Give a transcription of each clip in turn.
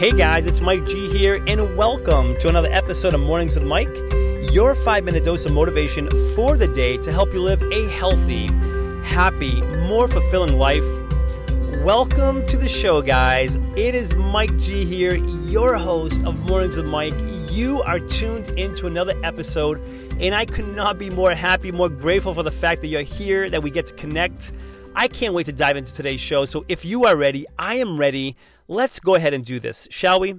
Hey guys, it's Mike G here, and welcome to another episode of Mornings with Mike, your five minute dose of motivation for the day to help you live a healthy, happy, more fulfilling life. Welcome to the show, guys. It is Mike G here, your host of Mornings with Mike. You are tuned into another episode, and I could not be more happy, more grateful for the fact that you're here, that we get to connect. I can't wait to dive into today's show. So if you are ready, I am ready. Let's go ahead and do this, shall we?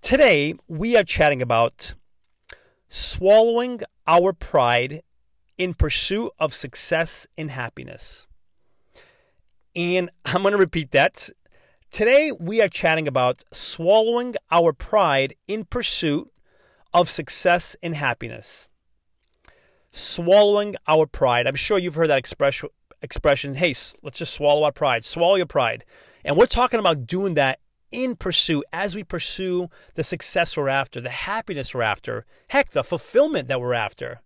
Today, we are chatting about swallowing our pride in pursuit of success and happiness. And I'm going to repeat that. Today, we are chatting about swallowing our pride in pursuit of success and happiness. Swallowing our pride. I'm sure you've heard that expression. Expression, hey, let's just swallow our pride. Swallow your pride. And we're talking about doing that in pursuit as we pursue the success we're after, the happiness we're after, heck, the fulfillment that we're after.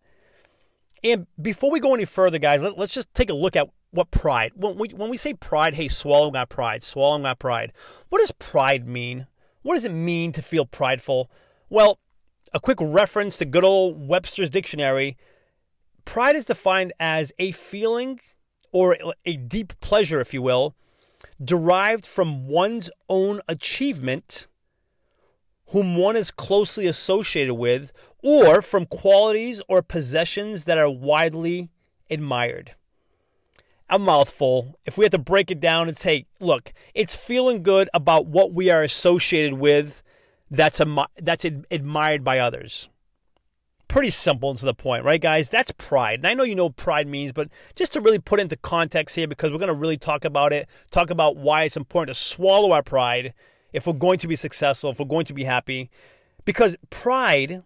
And before we go any further, guys, let, us just take a look at what pride. When we when we say pride, hey, swallowing our pride, swallowing our pride. What does pride mean? What does it mean to feel prideful? Well, a quick reference to good old Webster's dictionary. Pride is defined as a feeling or a deep pleasure, if you will, derived from one's own achievement, whom one is closely associated with, or from qualities or possessions that are widely admired. A mouthful. If we had to break it down and say, look, it's feeling good about what we are associated with that's, that's admired by others pretty simple and to the point, right, guys? That's pride. And I know you know what pride means, but just to really put into context here, because we're going to really talk about it, talk about why it's important to swallow our pride if we're going to be successful, if we're going to be happy. Because pride,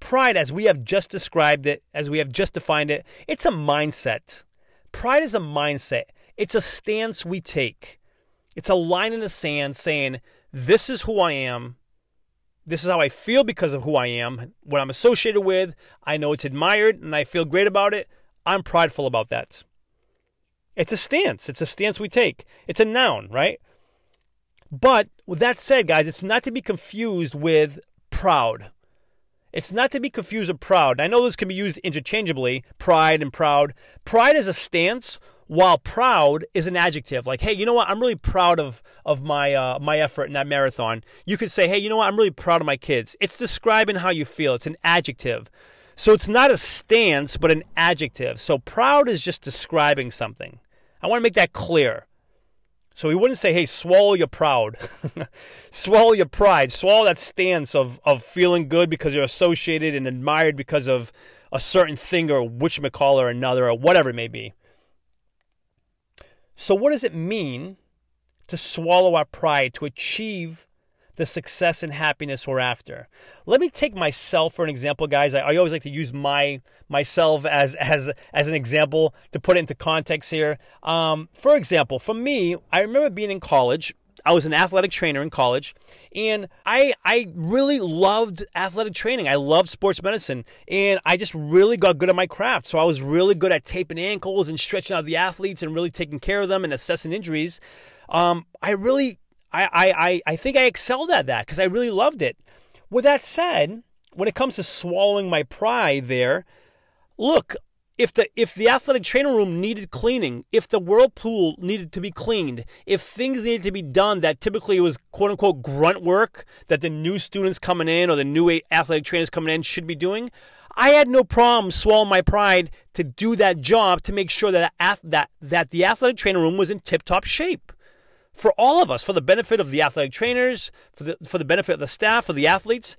pride, as we have just described it, as we have just defined it, it's a mindset. Pride is a mindset, it's a stance we take. It's a line in the sand saying, This is who I am. This is how I feel because of who I am, what I'm associated with. I know it's admired and I feel great about it. I'm prideful about that. It's a stance. It's a stance we take. It's a noun, right? But with that said, guys, it's not to be confused with proud. It's not to be confused with proud. I know those can be used interchangeably, pride and proud. Pride is a stance while proud is an adjective. Like hey you know what? I'm really proud of of my uh, my effort in that marathon. You could say hey you know what? I'm really proud of my kids. It's describing how you feel. It's an adjective. So it's not a stance but an adjective. So proud is just describing something. I want to make that clear. So he wouldn't say hey swallow your proud. Swallow your pride. Swallow that stance of of feeling good because you're associated and admired because of a certain thing or which McCall or another or whatever it may be so, what does it mean to swallow our pride to achieve the success and happiness we're after? Let me take myself for an example, guys. I, I always like to use my myself as as as an example to put it into context here. Um, for example, for me, I remember being in college I was an athletic trainer in college, and I I really loved athletic training. I loved sports medicine, and I just really got good at my craft. So I was really good at taping ankles and stretching out the athletes and really taking care of them and assessing injuries. Um, I really I I I think I excelled at that because I really loved it. With that said, when it comes to swallowing my pride, there, look, if the if the athletic training room needed cleaning, if the whirlpool needed to be cleaned, if things needed to be done that typically was quote unquote grunt work that the new students coming in or the new athletic trainers coming in should be doing, I had no problem swallowing my pride to do that job to make sure that that that the athletic training room was in tip-top shape for all of us, for the benefit of the athletic trainers, for the for the benefit of the staff, for the athletes.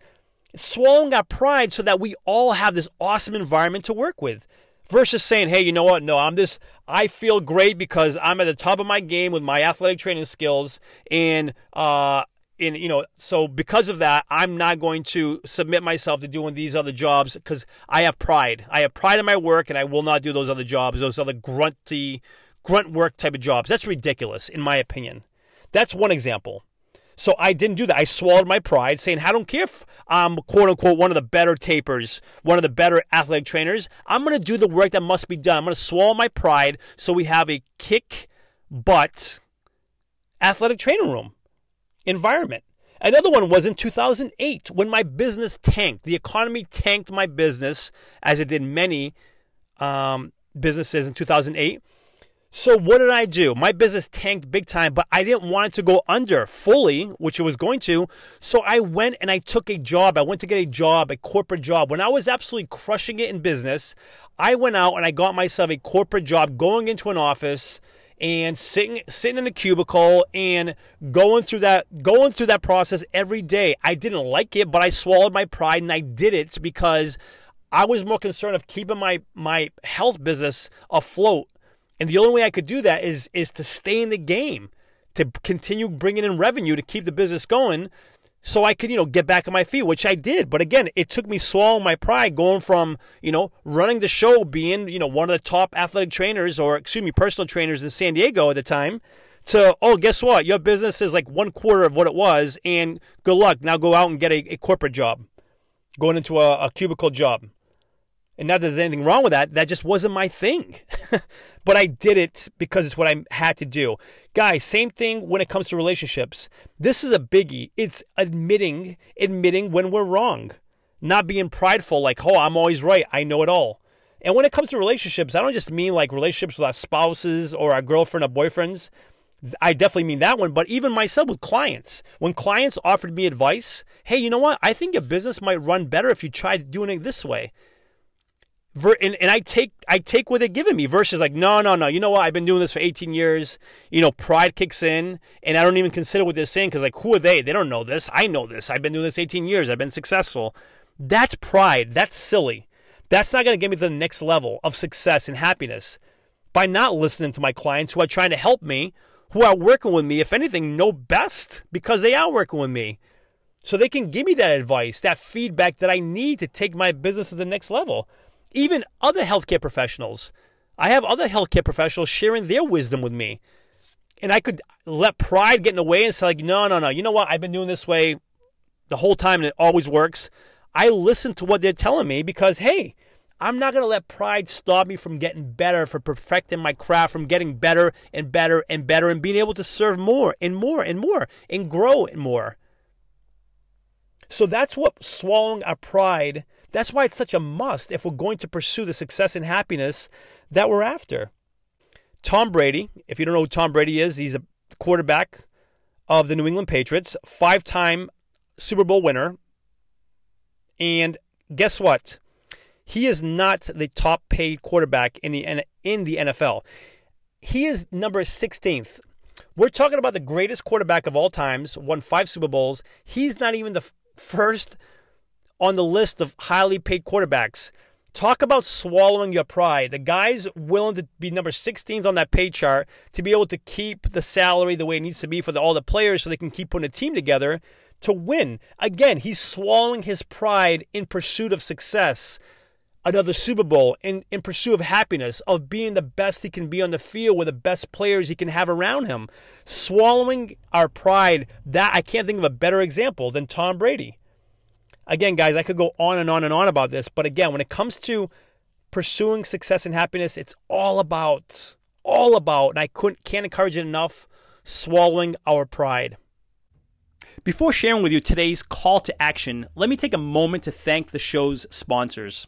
Swallowing our pride so that we all have this awesome environment to work with versus saying, hey, you know what? No, I'm just, I feel great because I'm at the top of my game with my athletic training skills. And, uh, and you know, so because of that, I'm not going to submit myself to doing these other jobs because I have pride. I have pride in my work and I will not do those other jobs, those other grunty, grunt work type of jobs. That's ridiculous, in my opinion. That's one example. So I didn't do that. I swallowed my pride, saying, I don't care if I'm quote unquote one of the better tapers, one of the better athletic trainers. I'm going to do the work that must be done. I'm going to swallow my pride so we have a kick butt athletic training room environment. Another one was in 2008 when my business tanked. The economy tanked my business, as it did many um, businesses in 2008. So what did I do? My business tanked big time, but I didn't want it to go under fully, which it was going to. So I went and I took a job. I went to get a job, a corporate job. When I was absolutely crushing it in business, I went out and I got myself a corporate job going into an office and sitting sitting in a cubicle and going through that going through that process every day. I didn't like it, but I swallowed my pride and I did it because I was more concerned of keeping my my health business afloat and the only way I could do that is is to stay in the game, to continue bringing in revenue to keep the business going, so I could you know get back on my feet, which I did. But again, it took me swallowing my pride, going from you know running the show, being you know one of the top athletic trainers or excuse me personal trainers in San Diego at the time. To oh, guess what? Your business is like one quarter of what it was, and good luck. Now go out and get a, a corporate job, going into a, a cubicle job. And not that there's anything wrong with that. That just wasn't my thing. but I did it because it's what I had to do. Guys, same thing when it comes to relationships. This is a biggie. It's admitting, admitting when we're wrong. Not being prideful like, oh, I'm always right. I know it all. And when it comes to relationships, I don't just mean like relationships with our spouses or our girlfriend or boyfriends. I definitely mean that one, but even myself with clients. When clients offered me advice, hey, you know what? I think your business might run better if you tried doing it this way and, and I take I take what they're giving me versus like no no no you know what? I've been doing this for 18 years. You know pride kicks in and I don't even consider what they're saying because like who are they? They don't know this. I know this. I've been doing this 18 years. I've been successful. That's pride. That's silly. That's not going to get me to the next level of success and happiness by not listening to my clients who are trying to help me who are working with me if anything know best because they are working with me. So they can give me that advice that feedback that I need to take my business to the next level even other healthcare professionals. I have other healthcare professionals sharing their wisdom with me. And I could let pride get in the way and say, like, no, no, no. You know what? I've been doing this way the whole time and it always works. I listen to what they're telling me because, hey, I'm not going to let pride stop me from getting better, from perfecting my craft, from getting better and better and better and being able to serve more and more and more and grow more. So that's what swallowing our pride that's why it's such a must if we're going to pursue the success and happiness that we're after. Tom Brady, if you don't know who Tom Brady is, he's a quarterback of the New England Patriots, five time Super Bowl winner. And guess what? He is not the top paid quarterback in the, in the NFL. He is number 16th. We're talking about the greatest quarterback of all times, won five Super Bowls. He's not even the first on the list of highly paid quarterbacks. Talk about swallowing your pride. The guy's willing to be number 16th on that pay chart to be able to keep the salary the way it needs to be for the, all the players so they can keep putting a team together to win. Again, he's swallowing his pride in pursuit of success. Another Super Bowl in, in pursuit of happiness, of being the best he can be on the field with the best players he can have around him. Swallowing our pride, that I can't think of a better example than Tom Brady again, guys, I could go on and on and on about this, but again, when it comes to pursuing success and happiness, it's all about, all about, and I couldn't can't encourage it enough, swallowing our pride. Before sharing with you today's call to action, let me take a moment to thank the show's sponsors.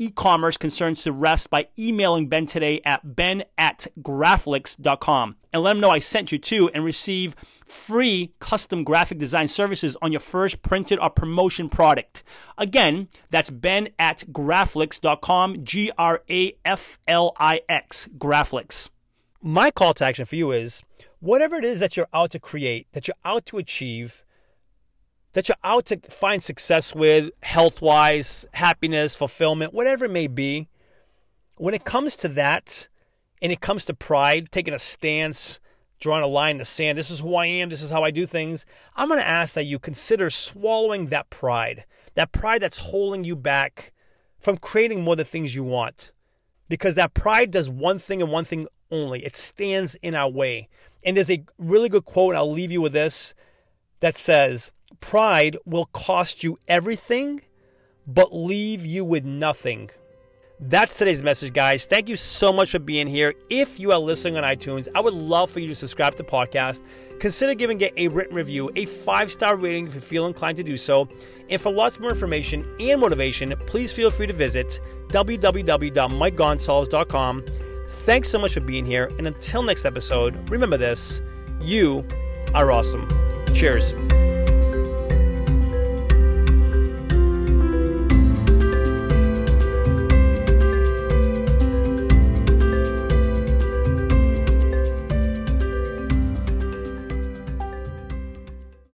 e-commerce concerns to rest by emailing Ben today at ben at graflix.com and let him know I sent you to and receive free custom graphic design services on your first printed or promotion product. Again, that's ben at graflix.com, G-R-A-F-L-I-X, Graflix. My call to action for you is whatever it is that you're out to create, that you're out to achieve, that you're out to find success with, health wise, happiness, fulfillment, whatever it may be, when it comes to that and it comes to pride, taking a stance, drawing a line in the sand, this is who I am, this is how I do things, I'm going to ask that you consider swallowing that pride, that pride that's holding you back from creating more of the things you want. because that pride does one thing and one thing only it stands in our way. And there's a really good quote, I'll leave you with this that says, Pride will cost you everything, but leave you with nothing. That's today's message, guys. Thank you so much for being here. If you are listening on iTunes, I would love for you to subscribe to the podcast. Consider giving it a written review, a five star rating if you feel inclined to do so. And for lots more information and motivation, please feel free to visit www.mikegonsalves.com. Thanks so much for being here. And until next episode, remember this you are awesome. Cheers.